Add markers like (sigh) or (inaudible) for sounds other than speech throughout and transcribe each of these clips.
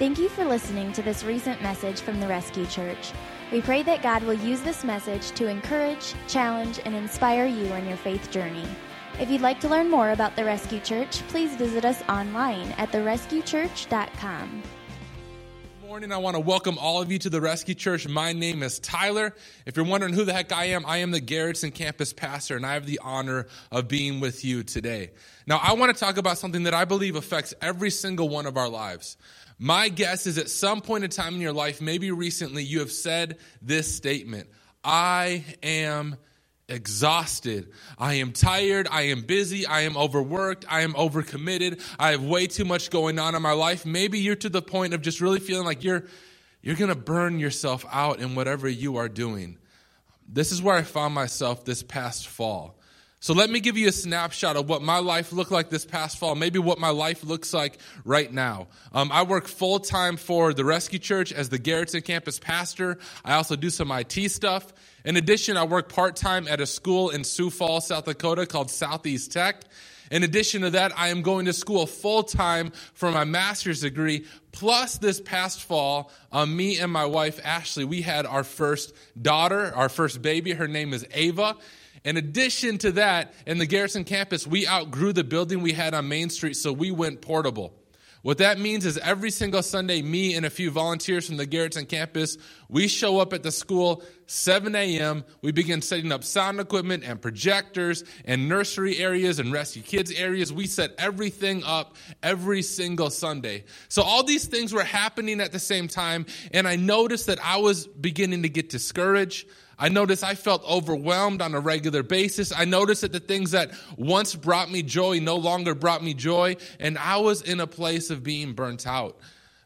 Thank you for listening to this recent message from the Rescue Church. We pray that God will use this message to encourage, challenge, and inspire you in your faith journey. If you'd like to learn more about the Rescue Church, please visit us online at therescuechurch.com morning. I want to welcome all of you to the Rescue Church. My name is Tyler. If you're wondering who the heck I am, I am the Garretson campus pastor, and I have the honor of being with you today. Now, I want to talk about something that I believe affects every single one of our lives. My guess is at some point in time in your life, maybe recently, you have said this statement I am exhausted. I am tired. I am busy. I am overworked. I am overcommitted. I have way too much going on in my life. Maybe you're to the point of just really feeling like you're you're going to burn yourself out in whatever you are doing. This is where I found myself this past fall. So let me give you a snapshot of what my life looked like this past fall, maybe what my life looks like right now. Um, I work full time for the Rescue Church as the Garretson campus pastor. I also do some IT stuff. In addition, I work part time at a school in Sioux Falls, South Dakota called Southeast Tech. In addition to that, I am going to school full time for my master's degree. Plus, this past fall, um, me and my wife Ashley, we had our first daughter, our first baby. Her name is Ava. In addition to that, in the Garretson campus, we outgrew the building we had on Main Street, so we went portable. What that means is every single Sunday, me and a few volunteers from the Garretson campus, we show up at the school 7 a.m. We begin setting up sound equipment and projectors and nursery areas and rescue kids areas. We set everything up every single Sunday. So all these things were happening at the same time, and I noticed that I was beginning to get discouraged. I noticed I felt overwhelmed on a regular basis. I noticed that the things that once brought me joy no longer brought me joy, and I was in a place of being burnt out.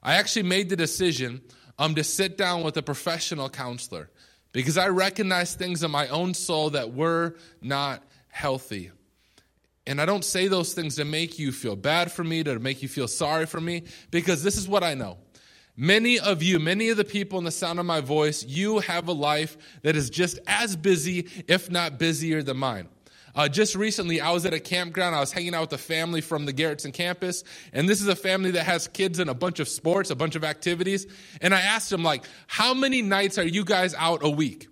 I actually made the decision um, to sit down with a professional counselor because I recognized things in my own soul that were not healthy. And I don't say those things to make you feel bad for me, to make you feel sorry for me, because this is what I know. Many of you, many of the people in the sound of my voice, you have a life that is just as busy, if not busier than mine. Uh, just recently, I was at a campground. I was hanging out with a family from the Garretson campus, and this is a family that has kids in a bunch of sports, a bunch of activities. And I asked them, like, how many nights are you guys out a week?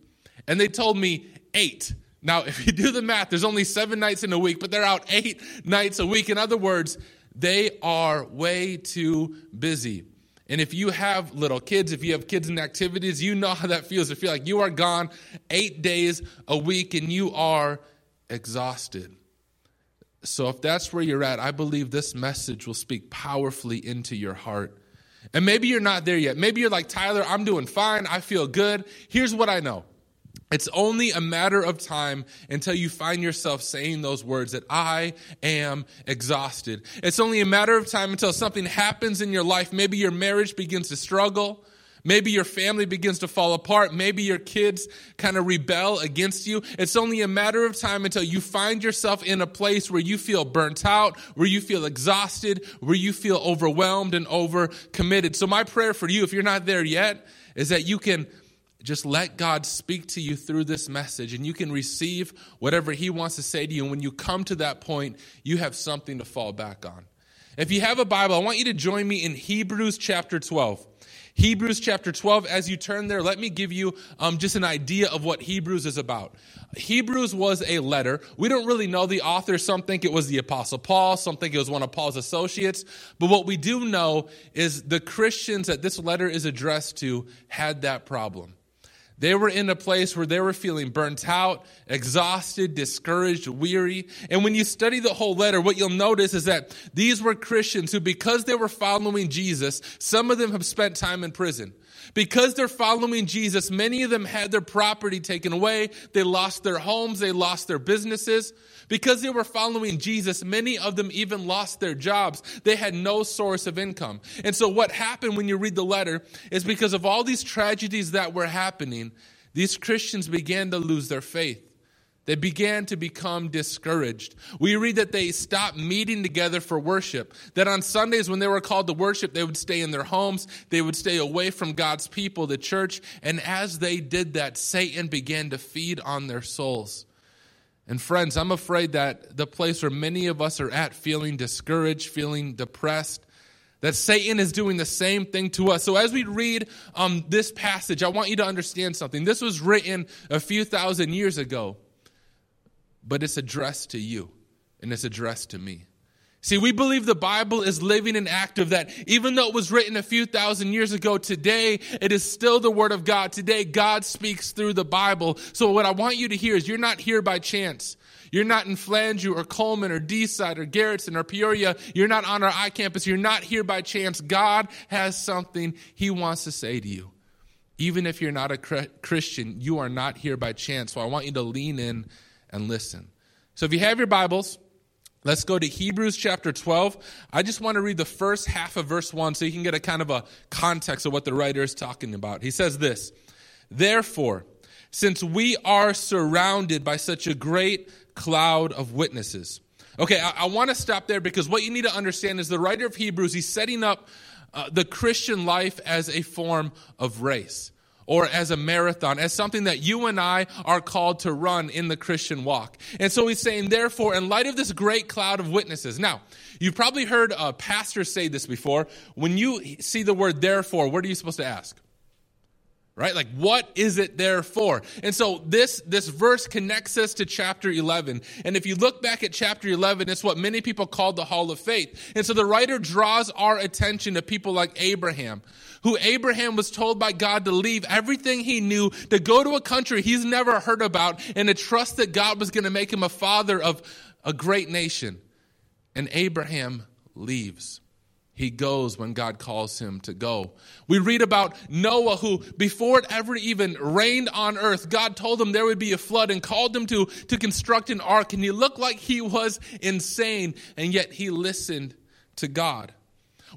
And they told me eight. Now, if you do the math, there's only seven nights in a week, but they're out eight nights a week. In other words, they are way too busy. And if you have little kids, if you have kids in activities, you know how that feels to feel like you are gone eight days a week and you are exhausted. So, if that's where you're at, I believe this message will speak powerfully into your heart. And maybe you're not there yet. Maybe you're like, Tyler, I'm doing fine. I feel good. Here's what I know it's only a matter of time until you find yourself saying those words that I am exhausted. It's only a matter of time until something happens in your life. Maybe your marriage begins to struggle. Maybe your family begins to fall apart. Maybe your kids kind of rebel against you. It's only a matter of time until you find yourself in a place where you feel burnt out, where you feel exhausted, where you feel overwhelmed and overcommitted. So my prayer for you, if you're not there yet, is that you can just let God speak to you through this message and you can receive whatever He wants to say to you. And when you come to that point, you have something to fall back on. If you have a Bible, I want you to join me in Hebrews chapter 12. Hebrews chapter 12, as you turn there, let me give you um, just an idea of what Hebrews is about. Hebrews was a letter. We don't really know the author. Some think it was the Apostle Paul, some think it was one of Paul's associates. But what we do know is the Christians that this letter is addressed to had that problem. They were in a place where they were feeling burnt out, exhausted, discouraged, weary. And when you study the whole letter, what you'll notice is that these were Christians who, because they were following Jesus, some of them have spent time in prison. Because they're following Jesus, many of them had their property taken away. They lost their homes. They lost their businesses. Because they were following Jesus, many of them even lost their jobs. They had no source of income. And so what happened when you read the letter is because of all these tragedies that were happening, these Christians began to lose their faith. They began to become discouraged. We read that they stopped meeting together for worship. That on Sundays, when they were called to worship, they would stay in their homes. They would stay away from God's people, the church. And as they did that, Satan began to feed on their souls. And friends, I'm afraid that the place where many of us are at, feeling discouraged, feeling depressed, That Satan is doing the same thing to us. So, as we read um, this passage, I want you to understand something. This was written a few thousand years ago, but it's addressed to you and it's addressed to me. See, we believe the Bible is living and active, that even though it was written a few thousand years ago, today it is still the Word of God. Today, God speaks through the Bible. So, what I want you to hear is you're not here by chance. You're not in Flange or Colman or D-Side or Garretson or Peoria. You're not on our I-campus. You're not here by chance. God has something He wants to say to you. Even if you're not a Christian, you are not here by chance. So, I want you to lean in and listen. So, if you have your Bibles, Let's go to Hebrews chapter 12. I just want to read the first half of verse 1 so you can get a kind of a context of what the writer is talking about. He says this Therefore, since we are surrounded by such a great cloud of witnesses. Okay, I, I want to stop there because what you need to understand is the writer of Hebrews, he's setting up uh, the Christian life as a form of race or as a marathon, as something that you and I are called to run in the Christian walk. And so he's saying, therefore, in light of this great cloud of witnesses. Now, you've probably heard a pastor say this before. When you see the word therefore, what are you supposed to ask? Right? Like what is it there for? And so this this verse connects us to chapter 11 and if you look back at chapter 11 it's what many people call the hall of faith. And so the writer draws our attention to people like abraham who abraham was told by god to leave everything he knew to go to a country he's never heard about and to trust that god was going to make him a father of a great nation. And abraham leaves he goes when God calls him to go. We read about Noah, who, before it ever even rained on earth, God told him there would be a flood and called him to, to construct an ark. And he looked like he was insane, and yet he listened to God.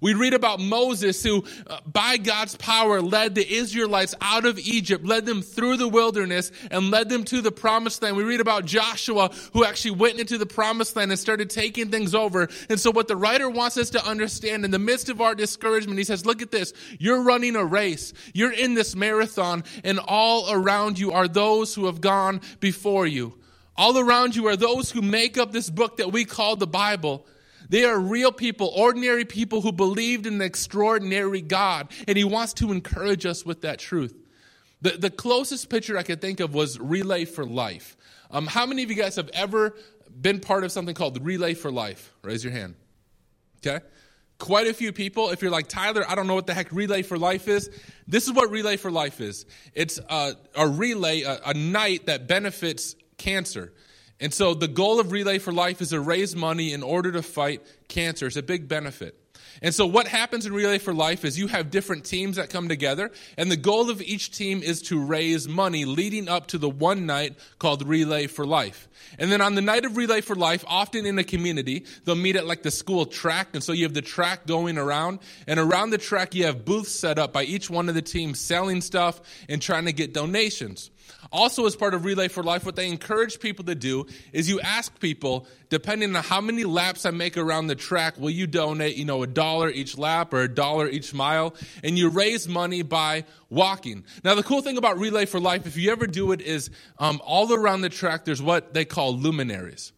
We read about Moses who, uh, by God's power, led the Israelites out of Egypt, led them through the wilderness, and led them to the promised land. We read about Joshua who actually went into the promised land and started taking things over. And so, what the writer wants us to understand in the midst of our discouragement, he says, Look at this. You're running a race, you're in this marathon, and all around you are those who have gone before you. All around you are those who make up this book that we call the Bible. They are real people, ordinary people who believed in an extraordinary God, and He wants to encourage us with that truth. The, the closest picture I could think of was Relay for Life. Um, how many of you guys have ever been part of something called Relay for Life? Raise your hand. Okay? Quite a few people. If you're like, Tyler, I don't know what the heck Relay for Life is, this is what Relay for Life is it's a, a relay, a, a night that benefits cancer. And so the goal of Relay for Life is to raise money in order to fight cancer. It's a big benefit. And so what happens in Relay for Life is you have different teams that come together, and the goal of each team is to raise money leading up to the one night called Relay for Life. And then on the night of Relay for Life, often in a community, they'll meet at like the school track, and so you have the track going around, and around the track you have booths set up by each one of the teams selling stuff and trying to get donations. Also, as part of Relay for Life, what they encourage people to do is you ask people, depending on how many laps I make around the track, will you donate, you know, a dollar each lap or a dollar each mile? And you raise money by walking. Now, the cool thing about Relay for Life, if you ever do it, is um, all around the track, there's what they call luminaries.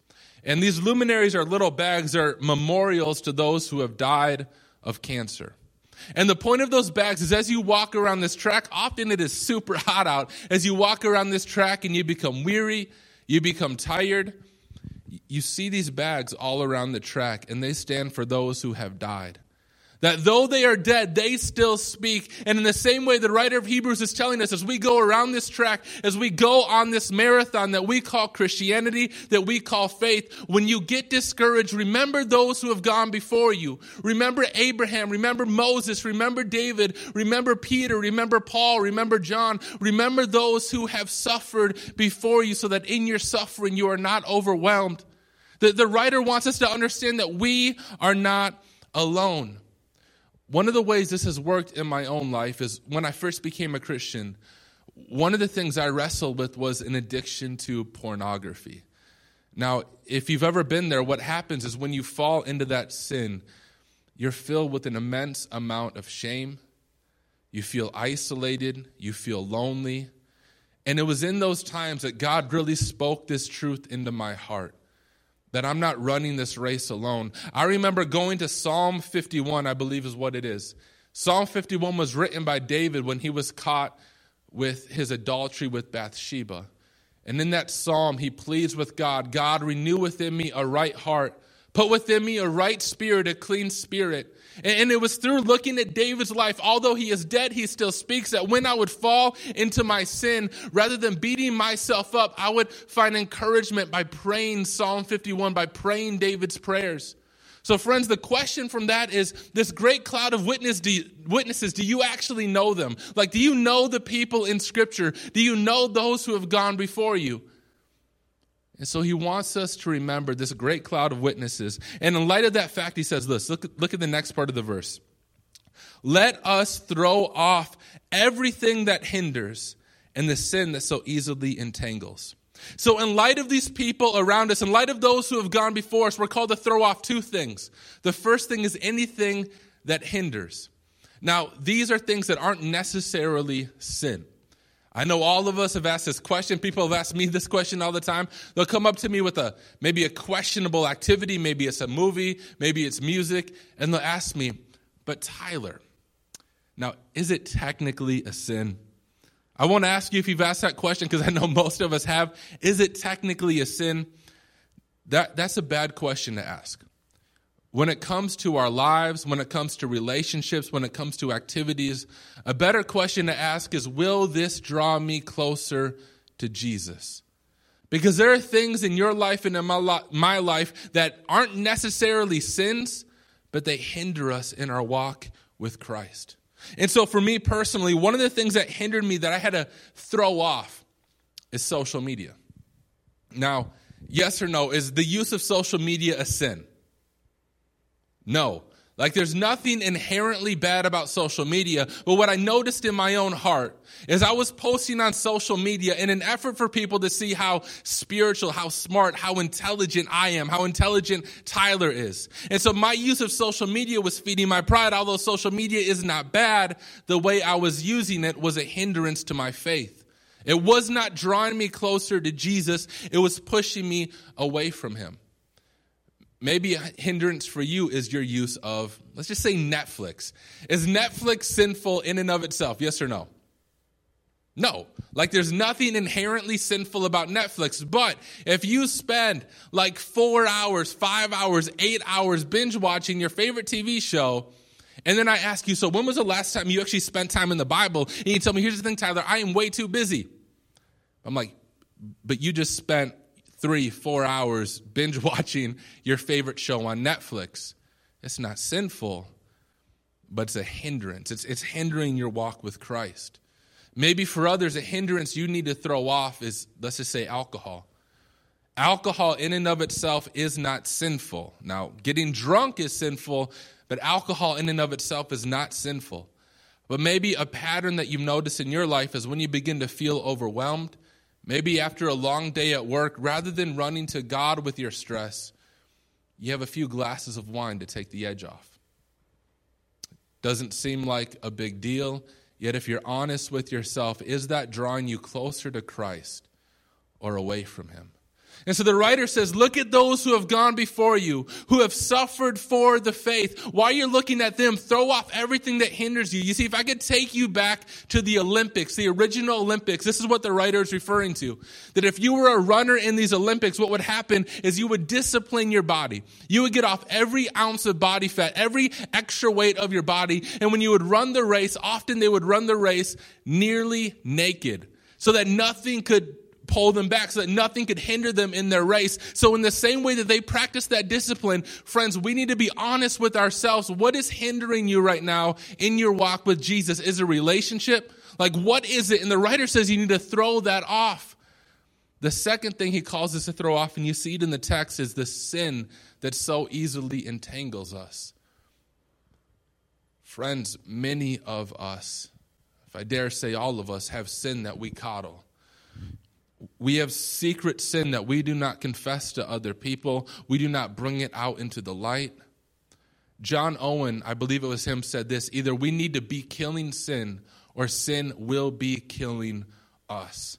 And these luminaries are little bags, are memorials to those who have died of cancer. And the point of those bags is as you walk around this track, often it is super (laughs) hot out. As you walk around this track and you become weary, you become tired, you see these bags all around the track, and they stand for those who have died. That though they are dead, they still speak. And in the same way, the writer of Hebrews is telling us as we go around this track, as we go on this marathon that we call Christianity, that we call faith, when you get discouraged, remember those who have gone before you. Remember Abraham, remember Moses, remember David, remember Peter, remember Paul, remember John. Remember those who have suffered before you so that in your suffering you are not overwhelmed. The, the writer wants us to understand that we are not alone. One of the ways this has worked in my own life is when I first became a Christian, one of the things I wrestled with was an addiction to pornography. Now, if you've ever been there, what happens is when you fall into that sin, you're filled with an immense amount of shame. You feel isolated. You feel lonely. And it was in those times that God really spoke this truth into my heart that I'm not running this race alone. I remember going to Psalm 51, I believe is what it is. Psalm 51 was written by David when he was caught with his adultery with Bathsheba. And in that psalm, he pleads with God God, renew within me a right heart, put within me a right spirit, a clean spirit. And it was through looking at David's life, although he is dead, he still speaks that when I would fall into my sin, rather than beating myself up, I would find encouragement by praying Psalm 51, by praying David's prayers. So, friends, the question from that is this great cloud of witness, do you, witnesses, do you actually know them? Like, do you know the people in Scripture? Do you know those who have gone before you? And so he wants us to remember this great cloud of witnesses. And in light of that fact, he says this look, look at the next part of the verse. Let us throw off everything that hinders and the sin that so easily entangles. So, in light of these people around us, in light of those who have gone before us, we're called to throw off two things. The first thing is anything that hinders. Now, these are things that aren't necessarily sin. I know all of us have asked this question. People have asked me this question all the time. They'll come up to me with a maybe a questionable activity, maybe it's a movie, maybe it's music, and they'll ask me, "But Tyler, now is it technically a sin?" I won't ask you if you've asked that question because I know (laughs) most of us have. Is it technically a sin? That, that's a bad question to ask. When it comes to our lives, when it comes to relationships, when it comes to activities, a better question to ask is Will this draw me closer to Jesus? Because there are things in your life and in my, my life that aren't necessarily sins, but they hinder us in our walk with Christ. And so, for me personally, one of the things that hindered me that I had to throw off is social media. Now, yes or no, is the use of social media a sin? No. Like there's nothing inherently bad about social media, but what I noticed in my own heart is I was posting on social media in an effort for people to see how spiritual, how smart, how intelligent I am, how intelligent Tyler is. And so my use of social media was feeding my pride. Although social media is not bad, the way I was using it was a hindrance to my faith. It was not drawing me closer to Jesus. It was pushing me away from him. Maybe a hindrance for you is your use of, let's just say Netflix. Is Netflix sinful in and of itself? Yes or no? No. Like there's nothing inherently sinful about Netflix. But if you spend like four hours, five hours, eight hours binge watching your favorite TV show, and then I ask you, so when was the last time you actually spent time in the Bible? And you tell me, here's the thing, Tyler, I am way too busy. I'm like, but you just spent three, four hours binge watching your favorite show on Netflix. It's not sinful, but it's a hindrance. It's, it's hindering your walk with Christ. Maybe for others, a hindrance you need to throw off is, let's just say, alcohol. Alcohol, in and of itself, is not sinful. Now, getting drunk is sinful, but alcohol, in and of itself, is not sinful. But maybe a pattern that you've noticed in your life is when you begin to feel overwhelmed, Maybe after a long day at work, rather than running to God with your stress, you have a few glasses of wine to take the edge off. Doesn't seem like a big deal, yet if you're honest with yourself, is that drawing you closer to Christ or away from Him? And so the writer says, Look at those who have gone before you, who have suffered for the faith. While you're looking at them, throw off everything that hinders you. You see, if I could take you back to the Olympics, the original Olympics, this is what the writer is referring to. That if you were a runner in these Olympics, what would happen is you would discipline your body. You would get off every ounce of body fat, every extra weight of your body. And when you would run the race, often they would run the race nearly naked so that nothing could pull them back so that nothing could hinder them in their race. So, in the same way that they practice that discipline, friends, we need to be honest with ourselves. What is hindering you right now in your walk with Jesus? Is a relationship? Like, what is it? And the writer says you need to throw that off. The second thing he calls us to throw off, and you see it in the text, is the sin that so easily entangles us. Friends, many of us, if I dare say all of us, have sin that we coddle. We have secret sin that we do not confess to other people. We do not bring it out into the light. John Owen, I believe it was him, said this either we need to be killing sin or sin will be killing us.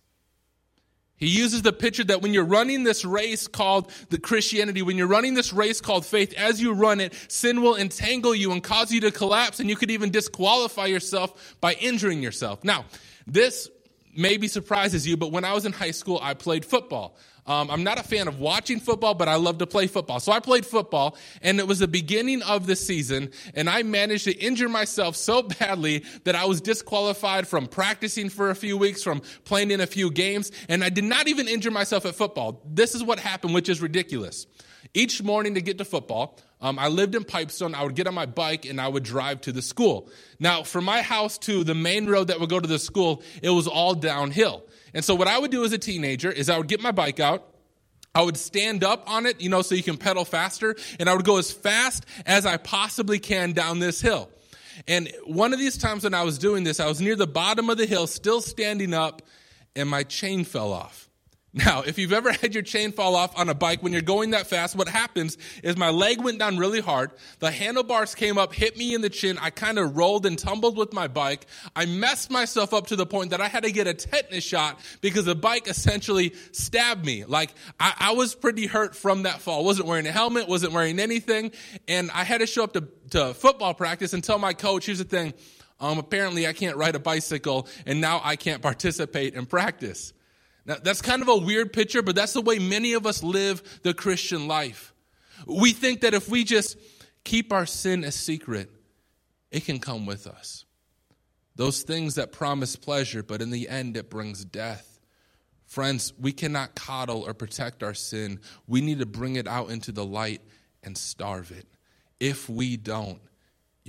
He uses the picture that when you're running this race called the Christianity, when you're running this race called faith, as you run it, sin will entangle you and cause you to collapse, and you could even disqualify yourself by injuring yourself. Now, this maybe surprises you, but when I was in high school, I played football. Um, I'm not a fan of watching football, but I love to play football. So I played football, and it was the beginning of the season, and I managed to injure myself so (laughs) badly that I was disqualified from practicing for a few weeks, from playing in a few games, and I did not even injure myself at football. This is what happened, which is ridiculous. Each morning to get to football, um, I lived in Pipestone. I would get on my bike and I would drive to the school. Now, from my house to the main road that would go to the school, it was all downhill. And so what I would do as a teenager is I would get my bike out. I would stand up on it, you know, so you can pedal faster, and I would go as fast as I possibly can down this hill. And one of these times when I was doing this, I was near the bottom of the hill, still standing up, and my chain fell off. Now, if you've ever had your chain fall off on a bike when you're going that fast, what happens is my leg went down really hard. The handlebars came up, hit me in the chin. I kind of rolled and tumbled with my bike. I messed myself up to the point that I had to get a tetanus shot because the bike essentially stabbed me. Like, I, I was pretty hurt from that fall. Wasn't wearing a helmet, wasn't wearing anything. And I had to show up to, to football practice and tell my coach, here's the thing. Um, apparently I can't ride a bicycle and now I can't (laughs) participate in practice. Now, that's kind of a weird picture, but that's the way many of us live the Christian life. We think that if we just keep our sin a secret, it can come with us. Those things that promise pleasure, but in the end, it brings death. Friends, we cannot coddle or protect our sin. We need to bring it out into the light and starve it. If we don't,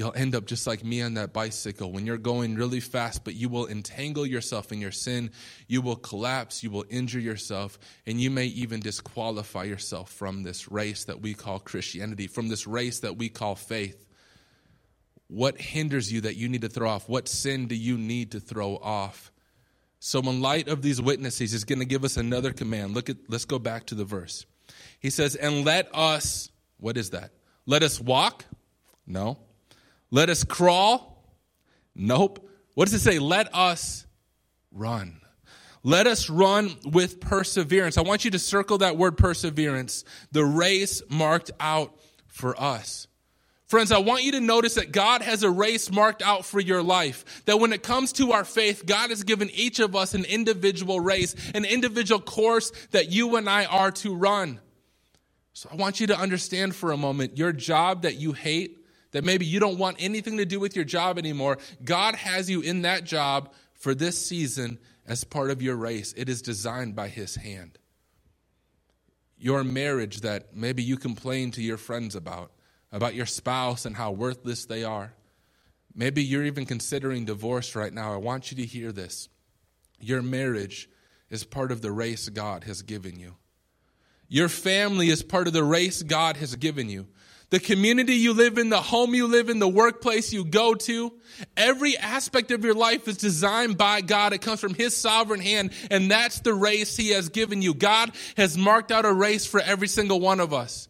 you'll end up just like me on that bicycle. When you're going really fast, but you will entangle yourself in your sin, you will collapse, you will injure yourself, and you may even disqualify yourself from this race that we call Christianity, from this race that we call faith. What hinders you that you need to throw off? What sin do you need to throw off? So, in light of these witnesses, he's going to give us another command. Look at, let's go back to the verse. He says, And let us, what is that? Let us walk? No. Let us crawl? Nope. What does it say? Let us run. Let us run with perseverance. I want you to circle that word perseverance, the race marked out for us. Friends, I want you to notice that God has a race marked out for your life. That when it comes to our faith, God has given each of us an individual race, an individual course that you and I are to run. So I want you to understand for a moment your job that you hate, that maybe you don't want anything to do with your job anymore, God has you in that job for this season as part of your race. It is designed by His hand. Your marriage that maybe you complain to your friends about, about your spouse and how worthless they are. Maybe you're even considering divorce right now. I want you to hear this. Your marriage is part of the race God has given you. Your family is part of the race God has given you the community you live in, the home you live in, the workplace you go to. Every aspect of your life is designed by God. It comes from His sovereign hand, and that's the race He has given you. God has marked out a race for every single one of us.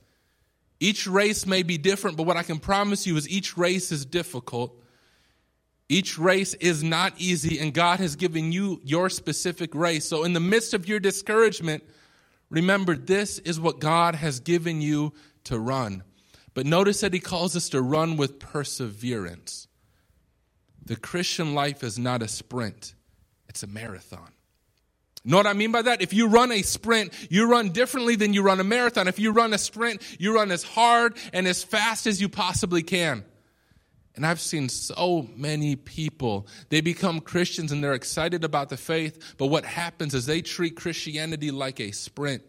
Each race may be different, but what I can promise you is each race is difficult. Each race is not easy, and God has given you your specific race. So, in the midst of your discouragement, remember this is what God has given you to run. But notice that he calls us to run with perseverance. The Christian life is not a sprint, it's a marathon. Know what I mean by that? If you run a sprint, you run differently than you run a marathon. If you run a sprint, you run as hard and as fast as you possibly can. And I've seen so many people, they become Christians and they're excited about the faith, but what happens is they treat Christianity like a sprint.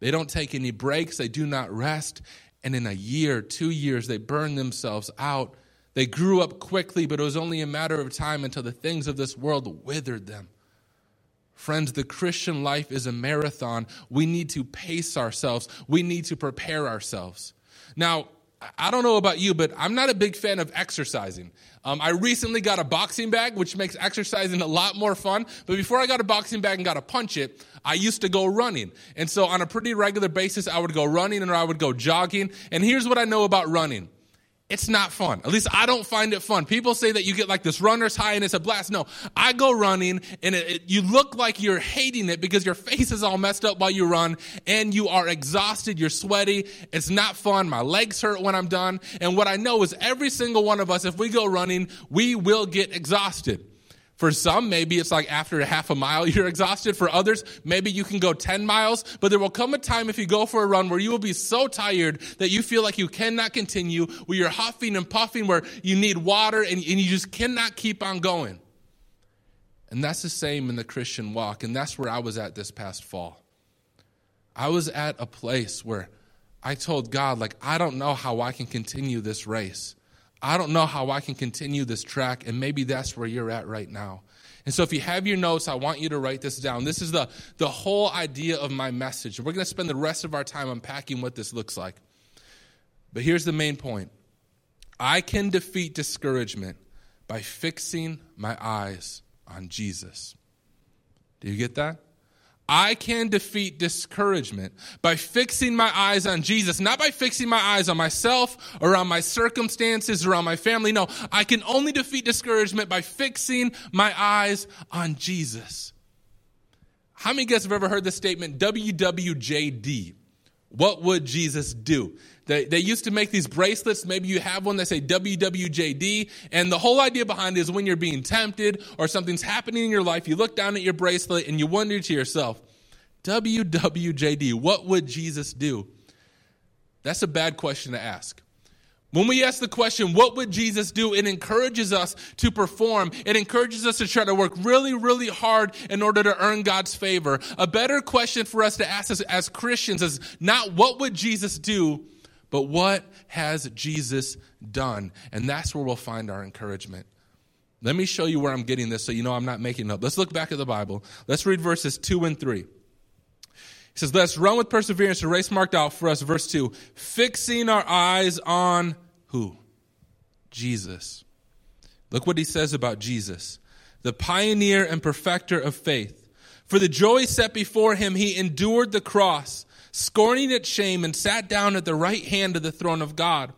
They don't take any breaks, they do not rest, and in a year, two years, they burned themselves out. They grew up quickly, but it was only a matter of time until the things of this world withered them. Friends, the Christian life is a marathon. We need to pace ourselves, we need to prepare ourselves. Now, I don't know about you, but I'm not a big fan of exercising. Um, I recently got a boxing bag, which makes exercising a lot more fun. But before I got a boxing bag and got to punch it, I used to go running. And so on a pretty regular basis, I would go running or I would go jogging. And here's what I know about running it's not fun. At least I don't find it fun. People say that you get like this runner's high and it's a blast. No, I go running and it, it, you look like you're hating it because your face is all messed up while you run and you are exhausted. You're sweaty. It's not fun. My legs hurt when I'm done. And what I know is every single one of us, if we go running, we will get exhausted. For some, maybe it's like after a half a mile, (laughs) you're exhausted. For others, maybe you can go 10 miles, but there will come a time if you go for a run where you will be so tired that you feel like you cannot continue, where you're huffing and puffing, where you need water and, and you just cannot keep on going. And that's the same in the Christian walk. And that's where I was at this past fall. I was at a place where I told God, like, I don't know how I can continue this race. I don't know how I can continue this track, and maybe that's where you're at right now. And so, if you have your notes, I want you to write this down. This is the, the whole idea of my message. We're going to spend the rest of our time unpacking what this looks like. But here's the main point I can defeat discouragement by fixing my eyes on Jesus. Do you get that? I can defeat discouragement by fixing my eyes on Jesus, not by fixing my eyes on myself or on my circumstances or on my family. No, I can only defeat discouragement by fixing my eyes on Jesus. How many guys have ever heard the statement WWJD? What would Jesus do? They, they used to make these bracelets. Maybe you have one that say WWJD. And the whole idea behind it is when you're being tempted or something's happening in your life, you look down at your bracelet and you wonder to yourself, WWJD, what would Jesus do? That's a bad question to ask. When we ask the question, what would Jesus do? It encourages us to perform. It encourages us to try to work really, really hard in order to earn God's favor. A better question for us to ask as, as Christians is not what would Jesus do, but what has Jesus done? And that's where we'll find our encouragement. Let me show you where I'm getting this so you know I'm not making up. Let's look back at the Bible. Let's read verses 2 and 3. He says, Let's run with perseverance the race marked out for us. Verse 2 Fixing our eyes on who? Jesus. Look what he says about Jesus, the pioneer and perfecter of faith. For the joy set before him, he endured the cross scorning its shame, and sat down at the right hand of the throne of God.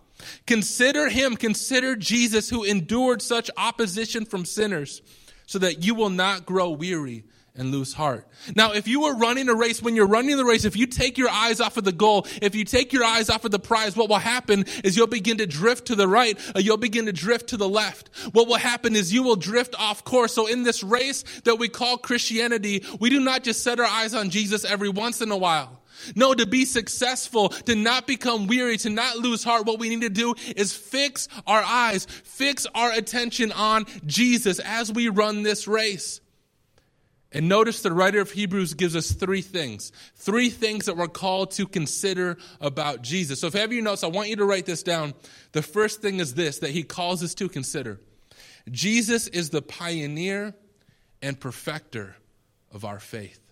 Consider him, consider Jesus who endured such opposition from sinners, so that you will not grow weary and lose heart. Now, if you were running a race, when you're running the race, if you take your eyes off of the goal, if you take your eyes off of the prize, what will happen is you'll begin to drift to the right, or you'll begin to drift to the left. What will happen is you will drift off course. So in this race that we call Christianity, we do not just set our eyes on Jesus every once in a while. No, to be successful, to not become weary, to not lose heart, what we need to do is fix our eyes, fix our attention on Jesus as we run this race. And notice the writer of Hebrews gives us three things. Three things that we're called to consider about Jesus. So if you have your notes, I want you to write this down. The first thing is this that he calls us to consider Jesus is the pioneer and perfecter of our faith.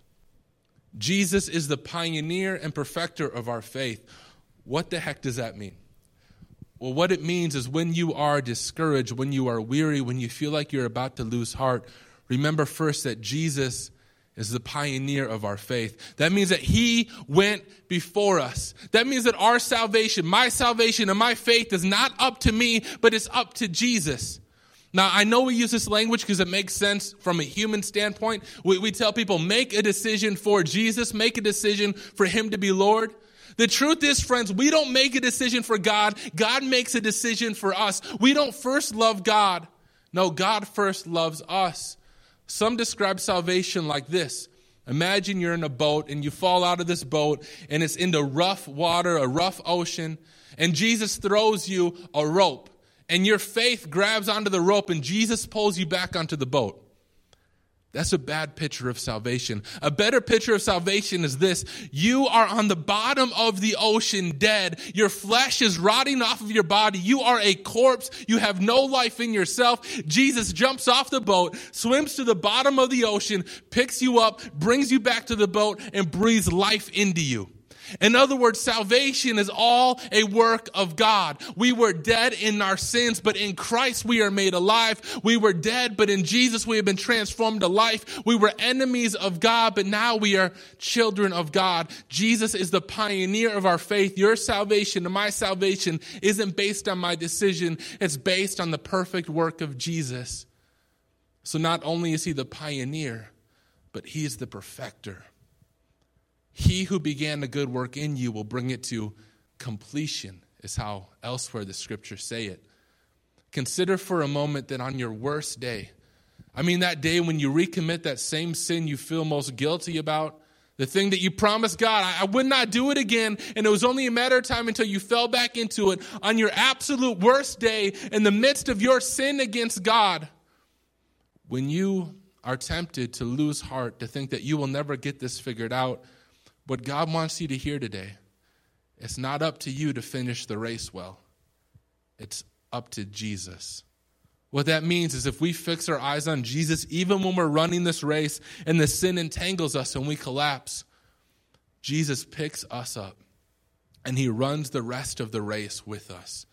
Jesus is the pioneer and perfecter of our faith. What the heck does that mean? Well, what it means is when you are discouraged, when you are weary, when you feel like you're about to lose heart, remember first that Jesus is the pioneer of our faith. That means that he went before us. That means that our salvation, my salvation and my faith is not up to me, but it's up to Jesus. Now, I know we use this language because it makes sense from a human standpoint. We, we tell people, make a decision for Jesus, make a decision for Him to be Lord. The truth is, friends, we don't make a decision for God. God makes a decision for us. We don't first love God. No, God first loves us. Some describe salvation like this. Imagine you're in a boat and you fall out of this boat and it's into rough water, a rough ocean, and Jesus throws you a rope and your faith grabs onto the rope and Jesus pulls you back onto the boat. That's a bad picture of salvation. A better picture of salvation is this. You are on the bottom of the ocean dead. Your flesh is rotting off of your body. You are a corpse. You have no life in yourself. Jesus jumps off the boat, swims to the bottom of the ocean, picks you up, brings you back to the boat, and breathes life into you. In other words, salvation is all a work of God. We were dead in our sins, but in Christ we are made alive. We were dead, but in Jesus we have been transformed to life. We were enemies of God, but now we are children of God. Jesus is the pioneer of our faith. Your salvation and my salvation isn't based on my decision. It's based on the perfect work of Jesus. So not only is he the pioneer, but he is the perfecter. He who began a good work in you will bring it to completion, is how elsewhere the scriptures say it. Consider for a moment that on your worst day, I mean, that day when you recommit that same sin you feel most guilty about, the thing that you promised God, I, I would not do it again, and it was only a matter of time until you fell back into it. On your absolute worst day, in the midst of your sin against God, when you are tempted to lose heart, to think that you will never get this figured out, what God wants you to hear today, it's not up to you to finish the race well. It's up to Jesus. What that means is if we fix our eyes on Jesus, even when we're running this race and the sin entangles us and we collapse, Jesus picks us up and he runs the rest of the race with us.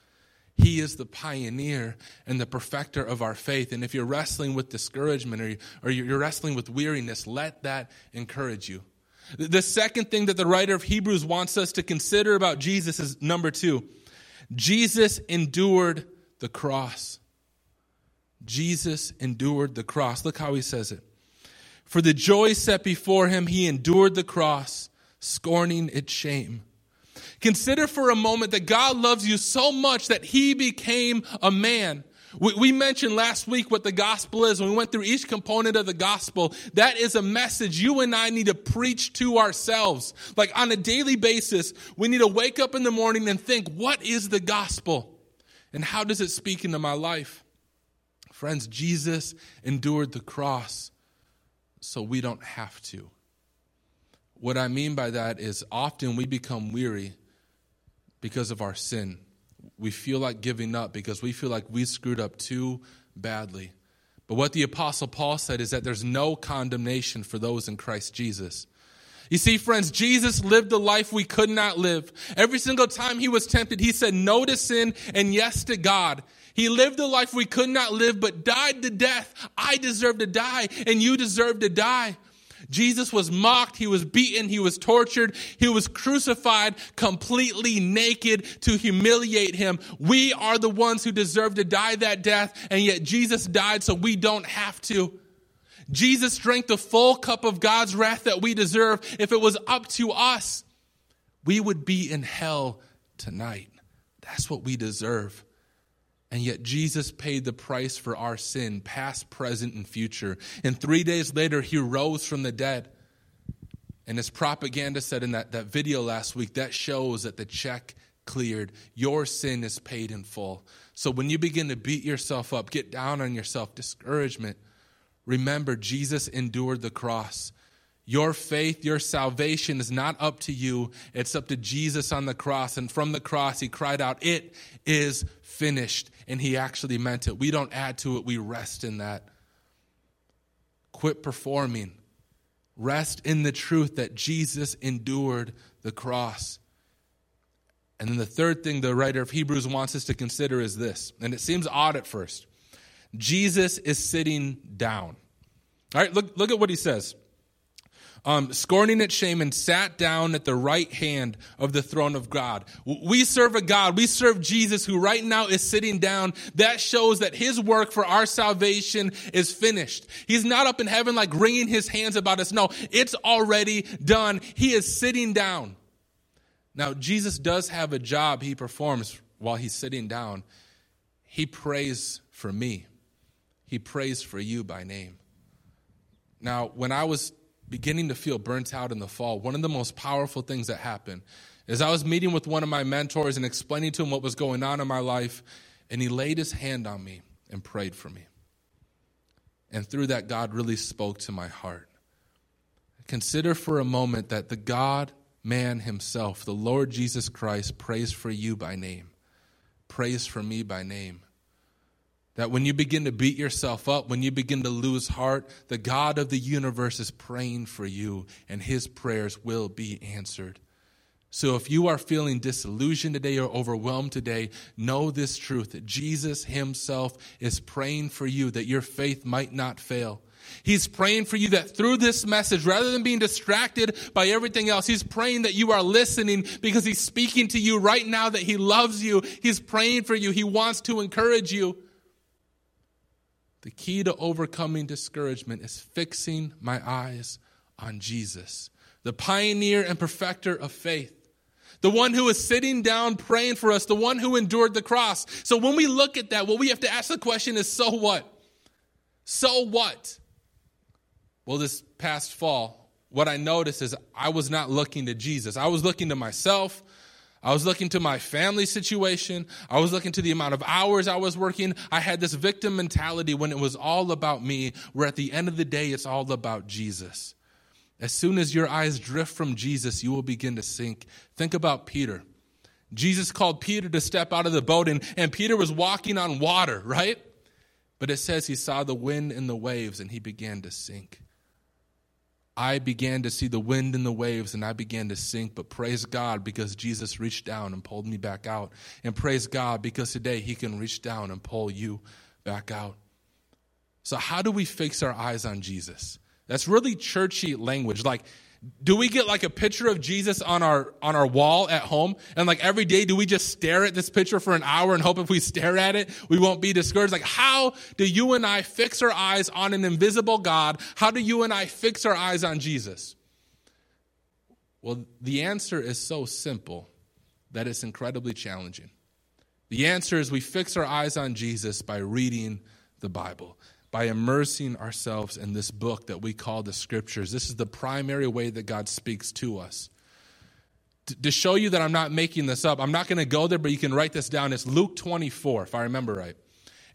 He is the pioneer and the perfecter of our faith. And if you're wrestling with discouragement or, you're wrestling with weariness, let that encourage you. The second thing that the writer of Hebrews wants us to consider about Jesus is number two Jesus endured the cross. Jesus endured the cross. Look how he says it. For the joy set before him, he endured the cross, scorning its shame. Consider for a moment that God loves you so much that he became a man we, we mentioned last week what the gospel is. When we went through each component of the gospel, that is a message you and I need to preach to ourselves. Like on a daily basis, we need to wake up in the morning and think, what is the gospel? And how does it speak into my life? Friends, Jesus endured the cross so we don't have to. What I mean by that is often we become weary because of our sin we feel like giving up because we feel like we screwed up too badly. But what the Apostle Paul said is that there's no condemnation for those in Christ Jesus. You see, friends, Jesus lived the life we could not live. Every single time he was tempted, he said no to sin and yes to God. He lived the life we could not live, but died the death I deserve to die and you deserve to die. Jesus was mocked, he was beaten, he was tortured, he was crucified completely naked to humiliate him. We are the ones who deserve to die that death, and yet Jesus died so we don't have to. Jesus drank the full cup of God's wrath that we deserve. If it was up to us, we would be in hell tonight. That's what we deserve. And yet Jesus paid the price for our sin, past, present, and future. And three days later, he rose from the dead. And as Propaganda said in that, that video last week, that shows that the check cleared. Your sin is paid in full. So when you begin to beat yourself up, get down on yourself, discouragement, remember Jesus endured the cross. Your faith, your salvation is not up to you. It's up to Jesus on the cross. And from the cross, he cried out, It is finished. And he actually meant it. We don't add to it, we rest in that. Quit performing. Rest in the truth that Jesus endured the cross. And then the third thing the writer of Hebrews wants us to consider is this, and it seems odd at first. Jesus is sitting down. All right, look, look at what he says um, scorning its shame, and sat down at the right hand of the throne of God. We serve a God, we serve Jesus who right now is sitting down. That shows that his work for our salvation is finished. He's not up in heaven like wringing his hands about us. No, it's already done. He is sitting down. Now, Jesus does have a job he performs while he's sitting down. He prays for me, he prays for you by name. Now, when I was beginning to feel burnt out in the fall, one of the most powerful things that happened is I was meeting with one of my mentors and explaining to him what was going on in my life, and he laid his hand on me and prayed for me. And through that, God really spoke to my heart. Consider for a moment that the God man himself, the Lord Jesus Christ, prays for you by name, prays for me by name. That when you begin to beat yourself up, when you begin to lose heart, the God of the universe is praying for you, and his prayers will be answered. So if you are feeling disillusioned today or overwhelmed today, know this truth that Jesus himself is praying for you that your faith might not fail. He's praying for you that through this message, rather than being distracted by everything else, He's praying that you are listening because He's speaking to you right now that He loves you. He's praying for you. He wants to encourage you. The key to overcoming discouragement is fixing my eyes on Jesus, the pioneer and perfecter of faith. The one who is sitting down praying for us, the one who endured the cross. So when we look at that, what we have to ask the question is so what? So what? Well, this past fall, what I noticed is I was not looking to Jesus. I was looking to myself. I was looking to my family situation. I was looking to the amount of hours I was working. I had this victim mentality when it was all about me, where at the end of the day, it's all about Jesus. As soon as your eyes drift from Jesus, you will begin to sink. Think about Peter. Jesus called Peter to step out of the boat, and, and Peter was walking on water, right? But it says he saw the wind and the waves, and he began to sink. I began to see the wind and the waves and I began to sink. But praise God because Jesus reached down and pulled me back out. And praise God because today He can reach down and pull you back out. So, how do we fix our eyes on Jesus? That's really churchy language. Like, do we get like a picture of Jesus on our on our wall at home? And like every day do we just stare at this picture for an hour and hope if we (laughs) stare at it we won't be discouraged? Like how do you and I fix our eyes on an invisible God? How do you and I fix our eyes on Jesus? Well the answer is so simple that it's incredibly challenging. The answer is we fix our eyes on Jesus by reading the Bible by immersing ourselves in this book that we call the scriptures. This is the primary way that God speaks to us. to show you that I'm not making this up, I'm not going to go there, but you can write this down. It's Luke 24, if I remember right.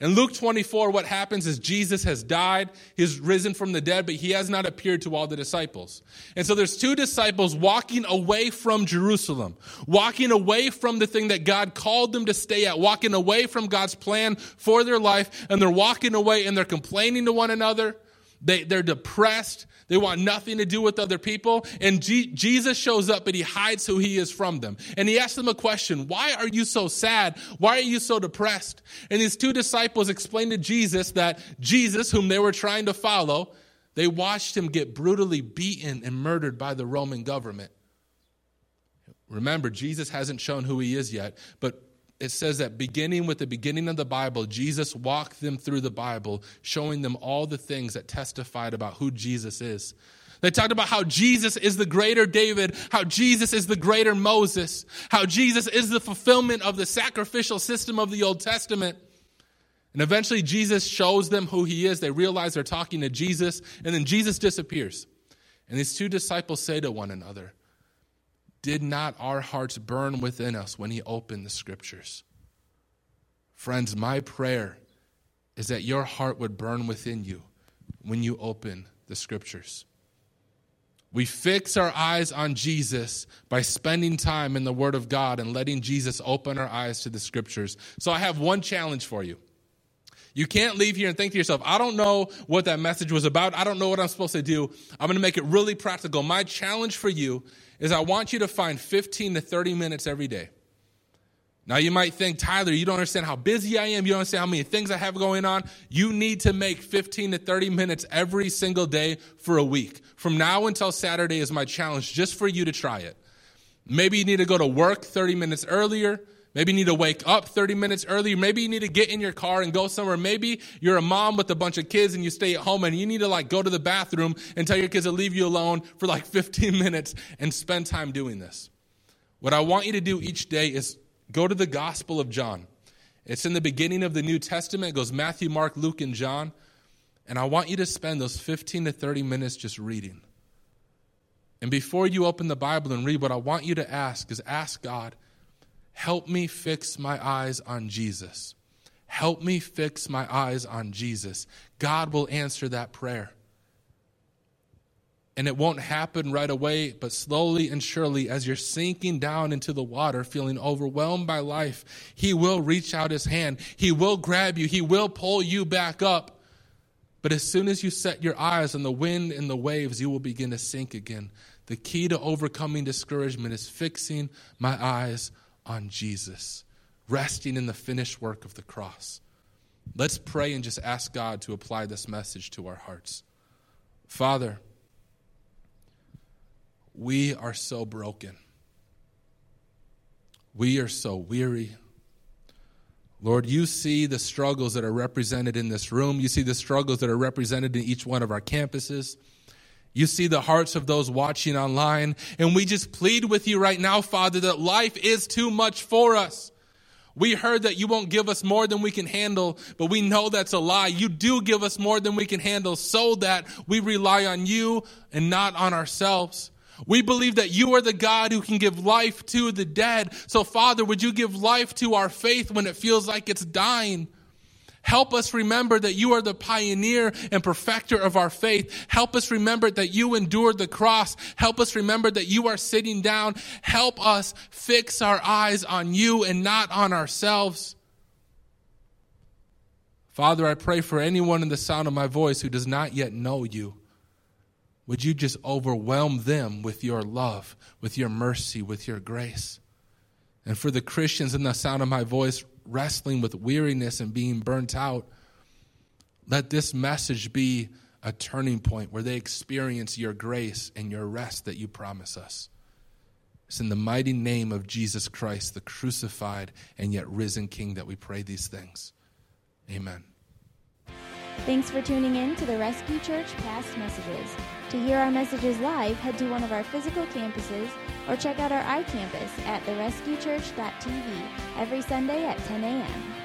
In Luke 24, what happens is Jesus has died, he's risen from the dead, but he has not appeared to all the disciples. And so there's two disciples walking away from Jerusalem, walking away from the thing that God called them to stay at, walking away from God's plan for their life, and they're walking away and they're complaining to one another. They, they're depressed. They want nothing to do with other people. And G- Jesus shows up, but he hides who he is from them. And he asks them a question Why are you so sad? Why are you so depressed? And these two disciples explain to Jesus that Jesus, whom they were trying to follow, they watched him get brutally beaten and murdered by the Roman government. Remember, Jesus hasn't shown who he is yet, but it says that beginning with the beginning of the Bible, Jesus walked them through the Bible, showing them all the things that testified about who Jesus is. They talked about how Jesus is the greater David, how Jesus is the greater Moses, how Jesus is the fulfillment of the sacrificial system of the Old Testament. And eventually, Jesus shows them who he is. They realize they're talking to Jesus, and then Jesus disappears. And these two disciples say to one another, did not our hearts burn within us when he opened the scriptures? Friends, my prayer is that your heart would burn within you when you open the scriptures. We fix our eyes on Jesus by spending time in the Word of God and letting Jesus open our eyes to the scriptures. So I have one challenge for you. You can't leave here and think to yourself, I don't know what that message was about. I don't know what I'm supposed to do. I'm going to make it really practical. My challenge for you is I want you to find 15 to 30 minutes every day. Now, you might think, Tyler, you don't understand how busy I am. You don't understand how many things I have going on. You need to make 15 to 30 minutes every single day for a week. From now until Saturday is my challenge just for you to try it. Maybe you need to go to work 30 minutes earlier. Maybe you need to wake up 30 minutes earlier. Maybe you need to get in your car and go somewhere. Maybe you're a mom with a bunch of kids and you stay at home and you need to like go to the bathroom and tell your kids to leave you alone for like (laughs) 15 minutes and spend time doing this. What I want you to do each day is go to the Gospel of John. It's in the beginning of the New Testament. It goes Matthew, Mark, Luke, and John. And I want you to spend those 15 to 30 minutes just reading. And before you open the Bible and read, what I want you to ask is ask God, Help me fix my eyes on Jesus. Help me fix my eyes on Jesus. God will answer that prayer. And it won't happen right away, but slowly and surely, as you're sinking down into the water, feeling overwhelmed by life, He will reach out His hand. He will grab you. He will pull you back up. But as soon as you set your eyes on the wind and the waves, you will begin to sink again. The key to overcoming discouragement is fixing my eyes on Jesus, resting in the finished work of the cross. Let's pray and just ask God to apply this message to our hearts. Father, we are so broken. We are so weary. Lord, you see the struggles that are represented in this room. You see the struggles that are represented in each one of our campuses. You see the hearts of those watching online. And we just plead with you right now, Father, that life is too much for us. We heard that you won't give us more than we can handle, but we know that's a lie. You do give us more than we can handle so that we rely on you and not on ourselves. We believe that you are the God who can give life to the dead. So, Father, would you give life to our faith when it feels like it's dying? Help us remember that you are the pioneer and perfecter of our faith. Help us remember that you endured the cross. Help us remember that you are sitting down. Help us fix our eyes on you and not on ourselves. Father, I pray for anyone in the sound of my voice who does not yet know you. Would you just overwhelm them with your love, with your mercy, with your grace? And for the Christians in the sound of my voice, wrestling with weariness and being burnt out, let this message be a turning point where they experience your grace and your rest that you promise us. It's in the mighty name of Jesus Christ, the crucified and yet risen King, that we pray these things. Amen. Thanks for tuning in to the Rescue Church Past Messages. To hear our messages live, head to one of our physical campuses or check out our iCampus at therescuechurch.tv every Sunday at 10 a.m.